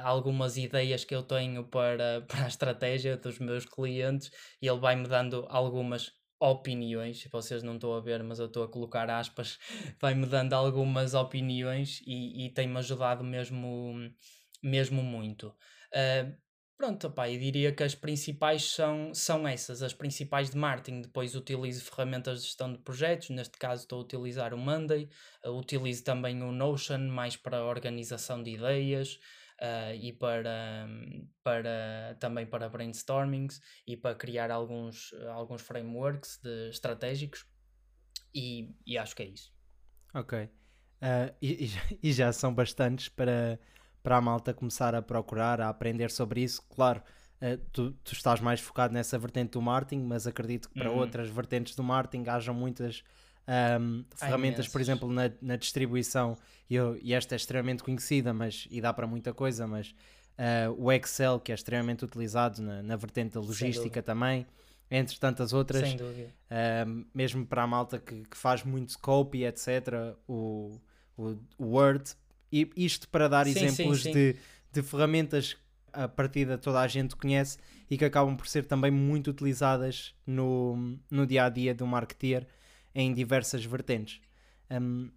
algumas ideias que eu tenho para, para a estratégia dos meus clientes e ele vai-me dando algumas opiniões, vocês não estão a ver, mas eu estou a colocar aspas, vai-me dando algumas opiniões e, e tem-me ajudado mesmo, mesmo muito. Uh, Pronto, opá, eu diria que as principais são, são essas, as principais de marketing. Depois utilizo ferramentas de gestão de projetos, neste caso estou a utilizar o Monday, uh, utilizo também o Notion, mais para organização de ideias uh, e para, para, também para brainstormings e para criar alguns, alguns frameworks de, estratégicos. E, e acho que é isso. Ok. Uh, e, e já são bastantes para para a malta começar a procurar, a aprender sobre isso. Claro, uh, tu, tu, estás mais focado nessa vertente do marketing, mas acredito que para uhum. outras vertentes do marketing hajam muitas um, ferramentas, por exemplo, na, na distribuição, e, eu, e, esta é extremamente conhecida, mas e dá para muita coisa, mas uh, o Excel, que é extremamente utilizado na, na vertente da logística também, entre tantas outras, uh, mesmo para a malta que, que faz muito copy, etc., o, o, o Word e isto para dar sim, exemplos sim, sim. De, de ferramentas a partir de toda a gente conhece e que acabam por ser também muito utilizadas no, no dia a dia do marketeer em diversas vertentes. Um,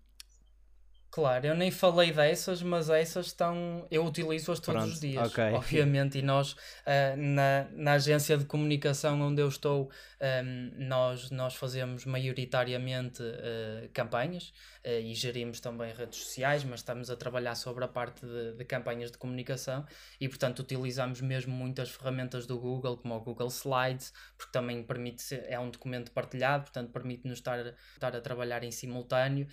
Claro, eu nem falei dessas, mas essas estão. Eu utilizo-as todos Pronto, os dias, okay. obviamente. E nós, uh, na, na agência de comunicação onde eu estou, um, ehm, nós, nós fazemos maioritariamente uh, campanhas uh, e gerimos também redes sociais, mas estamos a trabalhar sobre a parte de, de, campanhas de comunicação e, portanto, utilizamos mesmo muitas ferramentas do Google, como o Google Slides, porque também permite. É um documento partilhado, portanto, permite-nos estar, estar a trabalhar em simultâneo.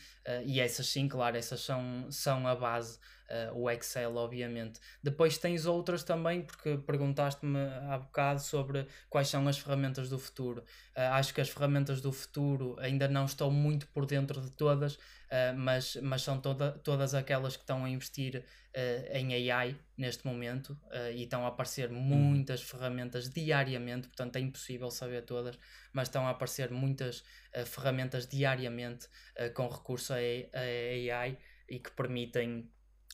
e essas sim, claro essas são, são a base uh, o Excel, obviamente. Depois tens outras também, porque perguntaste-me há bocado sobre quais são as ferramentas do futuro. Uh, acho que as ferramentas do futuro ainda não estou muito por dentro de todas, uh, mas, mas são toda, todas aquelas que estão a investir em AI neste momento e estão a aparecer uhum. muitas hum. ferramentas diariamente, portanto é impossível saber todas, mas estão a aparecer muitas ferramentas diariamente com recurso a, a AI e que permitem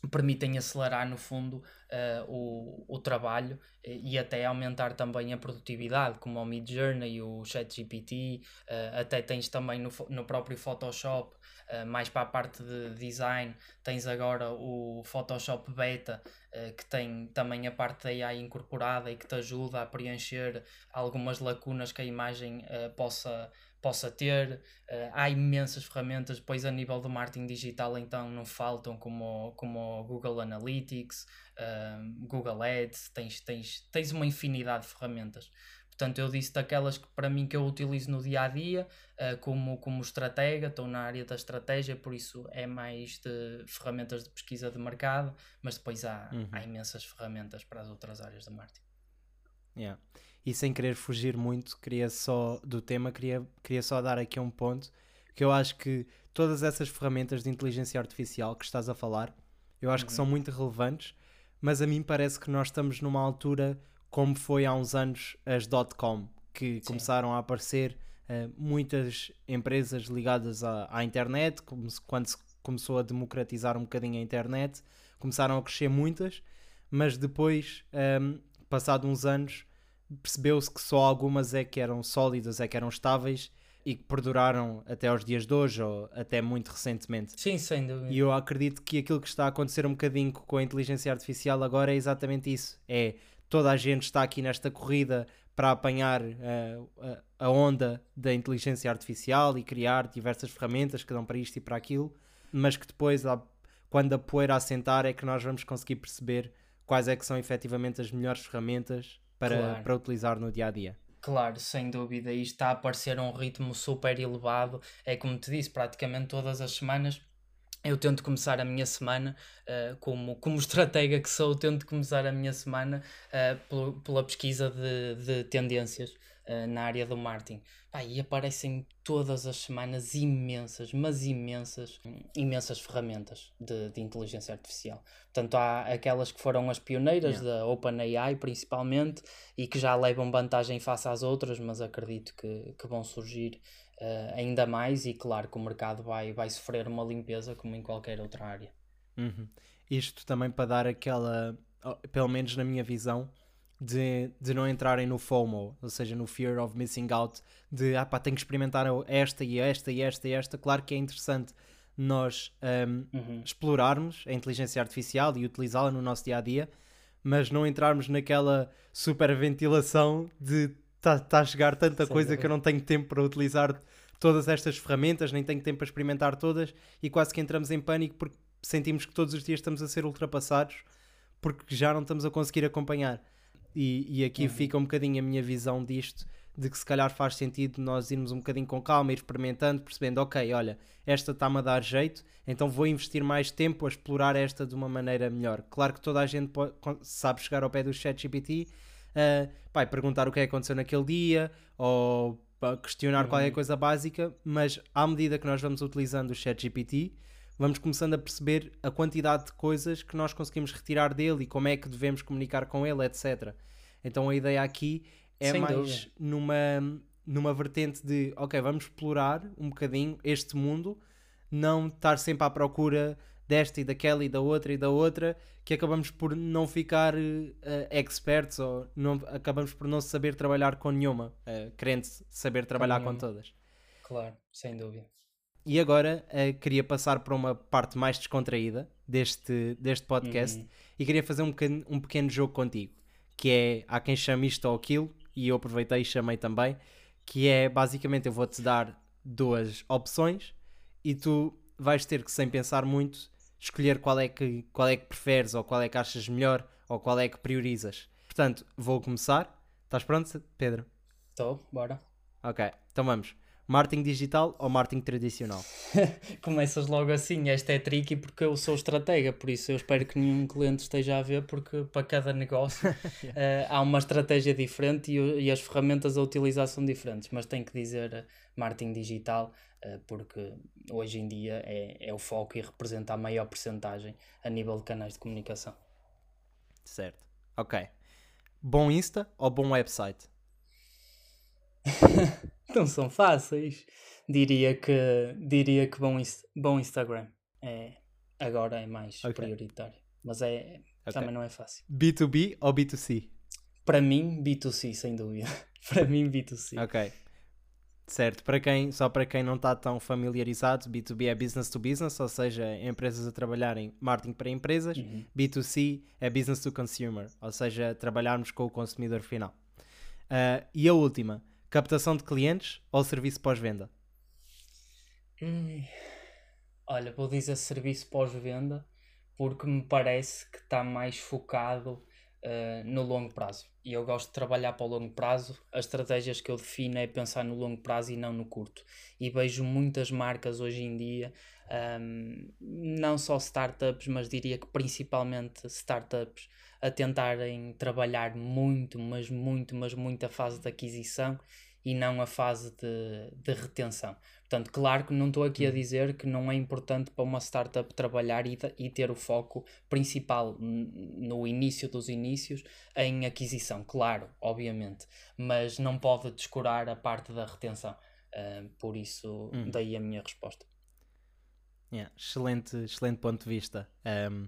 permitem acelerar no fundo uh, o, o trabalho e até aumentar também a produtividade, como o Mid Journey, o ChatGPT, uh, até tens também no, no próprio Photoshop, uh, mais para a parte de design, tens agora o Photoshop Beta, que tem também a parte da AI incorporada e que te ajuda a preencher algumas lacunas que a imagem possa possa ter. Uh, há imensas ferramentas, depois a nível do marketing digital então não faltam como, como Google Analytics, uh, Google Ads, tens, tens, tens uma infinidade de ferramentas. Portanto, eu disse daquelas que para mim que eu utilizo no dia a dia, uh, como, como estratega, estou na área da estratégia, por isso é mais de ferramentas de pesquisa de mercado, mas depois há, uhum. há imensas ferramentas para as outras áreas de marketing. Yeah e sem querer fugir muito, queria só do tema, queria, queria só dar aqui um ponto que eu acho que todas essas ferramentas de inteligência artificial que estás a falar, eu acho uhum. que são muito relevantes, mas a mim parece que nós estamos numa altura como foi há uns anos as .com, que Sim. começaram a aparecer uh, muitas empresas ligadas à, à internet, como se, quando se começou a democratizar um bocadinho a internet, começaram a crescer muitas, mas depois, um, ehm, passado uns anos, percebeu-se que só algumas é que eram sólidas, é que eram estáveis e que perduraram até aos dias de hoje ou até muito recentemente. Sim, sem dúvida. E eu acredito que aquilo que está a acontecer um bocadinho com a inteligência artificial agora é exatamente isso. É toda a gente está aqui nesta corrida para apanhar uh, a onda da inteligência artificial e criar diversas ferramentas que dão para isto e para aquilo, mas que depois, quando a poeira assentar, é que nós vamos conseguir perceber quais é que são efetivamente as melhores ferramentas para, claro. para utilizar no dia a dia. Claro, sem dúvida, isto está a aparecer um ritmo super elevado. É como te disse, praticamente todas as semanas eu tento começar a minha semana, uh, como, como estratega que sou, tento começar a minha semana uh, pela pesquisa de, de tendências uh, na área do marketing. Pá, e aparecem todas as semanas imensas, mas imensas, imensas ferramentas de, de inteligência artificial. Portanto, há aquelas que foram as pioneiras yeah. da OpenAI, principalmente, e que já levam vantagem face às outras, mas acredito que, que vão surgir uh, ainda mais. E claro que o mercado vai, vai sofrer uma limpeza, como em qualquer outra área. Uhum. Isto também para dar aquela, pelo menos na minha visão, de, de não entrarem no FOMO, ou seja, no Fear of Missing Out, de ah pá, tenho que experimentar esta e esta e esta e esta. Claro que é interessante nós um, uhum. explorarmos a inteligência artificial e utilizá-la no nosso dia a dia, mas não entrarmos naquela superventilação de está tá a chegar tanta Sem coisa dúvida. que eu não tenho tempo para utilizar todas estas ferramentas, nem tenho tempo para experimentar todas e quase que entramos em pânico porque sentimos que todos os dias estamos a ser ultrapassados porque já não estamos a conseguir acompanhar. E, e aqui uhum. fica um bocadinho a minha visão disto, de que se calhar faz sentido nós irmos um bocadinho com calma, ir experimentando, percebendo, ok, olha, esta está-me a dar jeito, então vou investir mais tempo a explorar esta de uma maneira melhor. Claro que toda a gente pode, sabe chegar ao pé do ChatGPT, uh, pai, perguntar o que é que aconteceu naquele dia, ou questionar uhum. qualquer coisa básica, mas à medida que nós vamos utilizando o ChatGPT, vamos começando a perceber a quantidade de coisas que nós conseguimos retirar dele e como é que devemos comunicar com ele, etc. Então a ideia aqui é Sem mais numa, numa vertente de ok, vamos explorar um bocadinho este mundo, não estar sempre à procura desta e daquela e da outra e da outra, que acabamos por não ficar uh, experts ou não, acabamos por não saber trabalhar com nenhuma, uh, querendo saber trabalhar com, com todas. Claro, sem dúvida. E agora uh, queria passar para uma parte mais descontraída deste, deste podcast uhum. e queria fazer um pequeno, um pequeno jogo contigo, que é, há quem chame isto ou aquilo, e eu aproveitei e chamei também, que é basicamente eu vou-te dar duas opções e tu vais ter que, sem pensar muito, escolher qual é que, qual é que preferes ou qual é que achas melhor ou qual é que priorizas. Portanto, vou começar. Estás pronto, Pedro? Estou, bora. Ok, então vamos. Marketing digital ou marketing tradicional? Começas logo assim, esta é tricky porque eu sou estratega, por isso eu espero que nenhum cliente esteja a ver, porque para cada negócio uh, há uma estratégia diferente e, e, as ferramentas a utilizar são diferentes, mas tenho que dizer uh, marketing digital uh, porque hoje em dia é, é o foco e representa a maior porcentagem a nível de canais de comunicação. Certo, ok. Bom Insta ou bom website? não são fáceis. Diria que, diria que bom, bom Instagram é, agora é mais okay. prioritário. Mas é, okay. também não é fácil. B2B ou B2C? Para mim, B2C, sem dúvida. para mim, B2C. Ok. Certo, para quem, só para quem não está tão familiarizado, B2B é business to business, ou seja, empresas a trabalharem marketing para empresas. Uhum. B2C é business to consumer, ou seja, trabalharmos com o consumidor final. Uh, e a última, Captação de clientes ou serviço pós-venda? Hum, olha, vou dizer serviço pós-venda porque me parece que está mais focado uh, no longo prazo. E eu gosto de trabalhar para o longo prazo. As estratégias que eu defino é pensar no longo prazo e não no curto. E vejo muitas marcas hoje em dia, um, não só startups, mas diria que principalmente startups, a tentarem trabalhar muito, mas muito, mas muito a fase de aquisição e não a fase de, de retenção. Portanto, claro que não estou aqui a uhum. dizer que não é importante para uma startup trabalhar e, e ter o foco principal no início dos inícios em aquisição, claro, obviamente, mas não pode descurar a parte da retenção. Uh, por isso, hum. daí a minha resposta. Yeah, excelente, excelente ponto de vista. Um,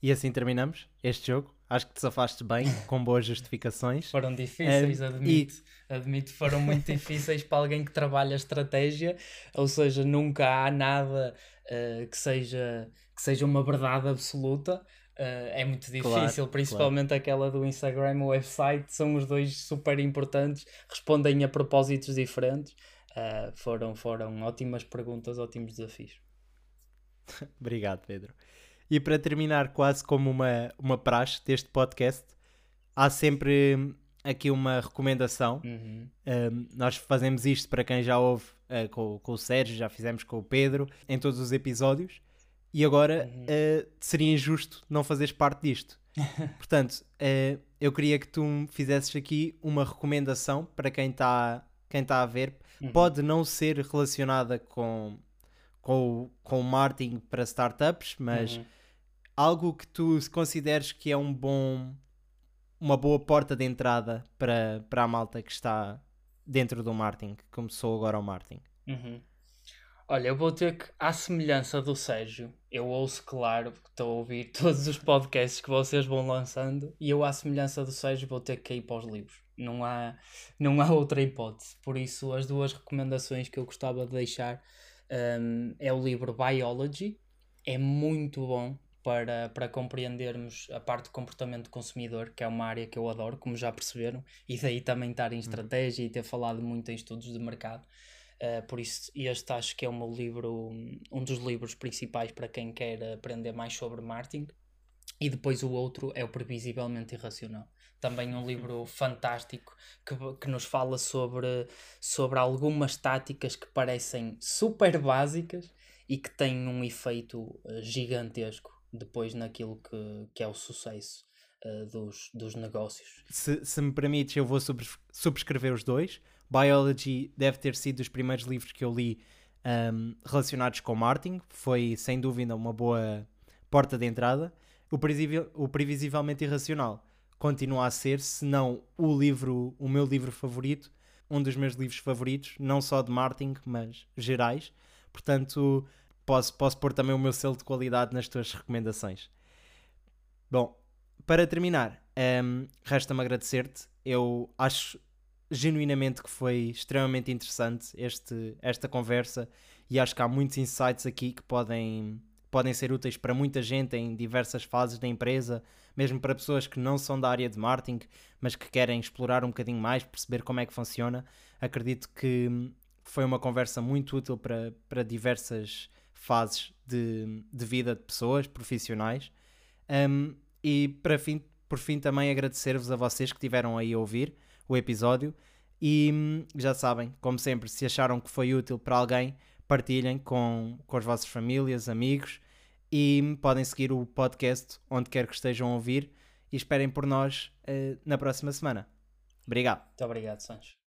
e assim terminamos este jogo. Acho que te safaste bem, com boas justificações. Foram difíceis, um, admito. E... Admito, foram muito difíceis para alguém que trabalha estratégia, ou seja, nunca há nada uh, que, seja, que seja uma verdade absoluta. Uh, é muito difícil, claro, principalmente claro. aquela do Instagram, o website, são os dois super importantes, respondem a propósitos diferentes. Uh, foram, foram ótimas perguntas, ótimos desafios. Obrigado, Pedro. E para terminar, quase como uma, uma praxe deste podcast, há sempre aqui uma recomendação. Uhum. Um, nós fazemos isto para quem já ouve uh, com, com o Sérgio, já fizemos com o Pedro, em todos os episódios. E agora uhum. uh, seria injusto não fazeres parte disto. Portanto, uh, eu queria que tu me fizesses aqui uma recomendação para quem está quem tá a ver. Uhum. Pode não ser relacionada com, com, com o marketing para startups, mas uhum. algo que tu consideres que é um bom uma boa porta de entrada para, para a malta que está dentro do marketing, que começou agora o marketing. Uhum. Olha, eu vou ter que, à semelhança do Sérgio, eu ouço, claro, porque estou a ouvir todos os podcasts que vocês vão lançando, e eu, à semelhança do Sérgio, vou ter que ir para os livros. Não há, não há outra hipótese. Por isso, as duas recomendações que eu gostava de deixar um, é o livro Biology, é muito bom para, para compreendermos a parte de comportamento do consumidor, que é uma área que eu adoro, como já perceberam, e daí também estar em uhum. estratégia e ter falado muito em estudos de mercado. Uh, por isso, este acho que é o meu livro, um dos livros principais para quem quer aprender mais sobre marketing. E depois o outro é o Previsivelmente Irracional. Também um livro fantástico que, que nos fala sobre, sobre algumas táticas que parecem super básicas e que têm um efeito eh, gigantesco depois naquilo que, que é o sucesso uh, dos, dos negócios. Se, se me permites, eu vou subscrever os dois. Biology deve ter sido dos primeiros livros que eu li um, relacionados com marketing. Foi sem dúvida uma boa porta de entrada. O, previsível, o Previsivelmente Irracional continua a ser, se não o livro, o meu livro favorito, um dos meus livros favoritos, não só de marketing, mas gerais. Portanto, posso, posso pôr também o meu selo de qualidade nas tuas recomendações. Bom, para terminar, um, resta-me agradecer-te. Eu acho genuinamente que foi extremamente interessante este, esta conversa e acho que há muitos insights aqui que podem, podem ser úteis para muita gente em diversas fases da empresa, mesmo para pessoas que não são da área de marketing, mas que querem explorar um bocadinho mais, perceber como é que funciona. Acredito que foi uma conversa muito útil para, para diversas fases de, de vida de pessoas, profissionais. Um, e para fim, por fim também agradecer-vos a vocês que estiveram aí a ouvir o episódio E hum, já sabem, como sempre, se acharam que foi útil para alguém, partilhem com, com as vossas famílias, amigos e podem seguir o podcast onde quer que estejam a ouvir e esperem por nós uh, na próxima semana. Obrigado. Muito obrigado, Sancho.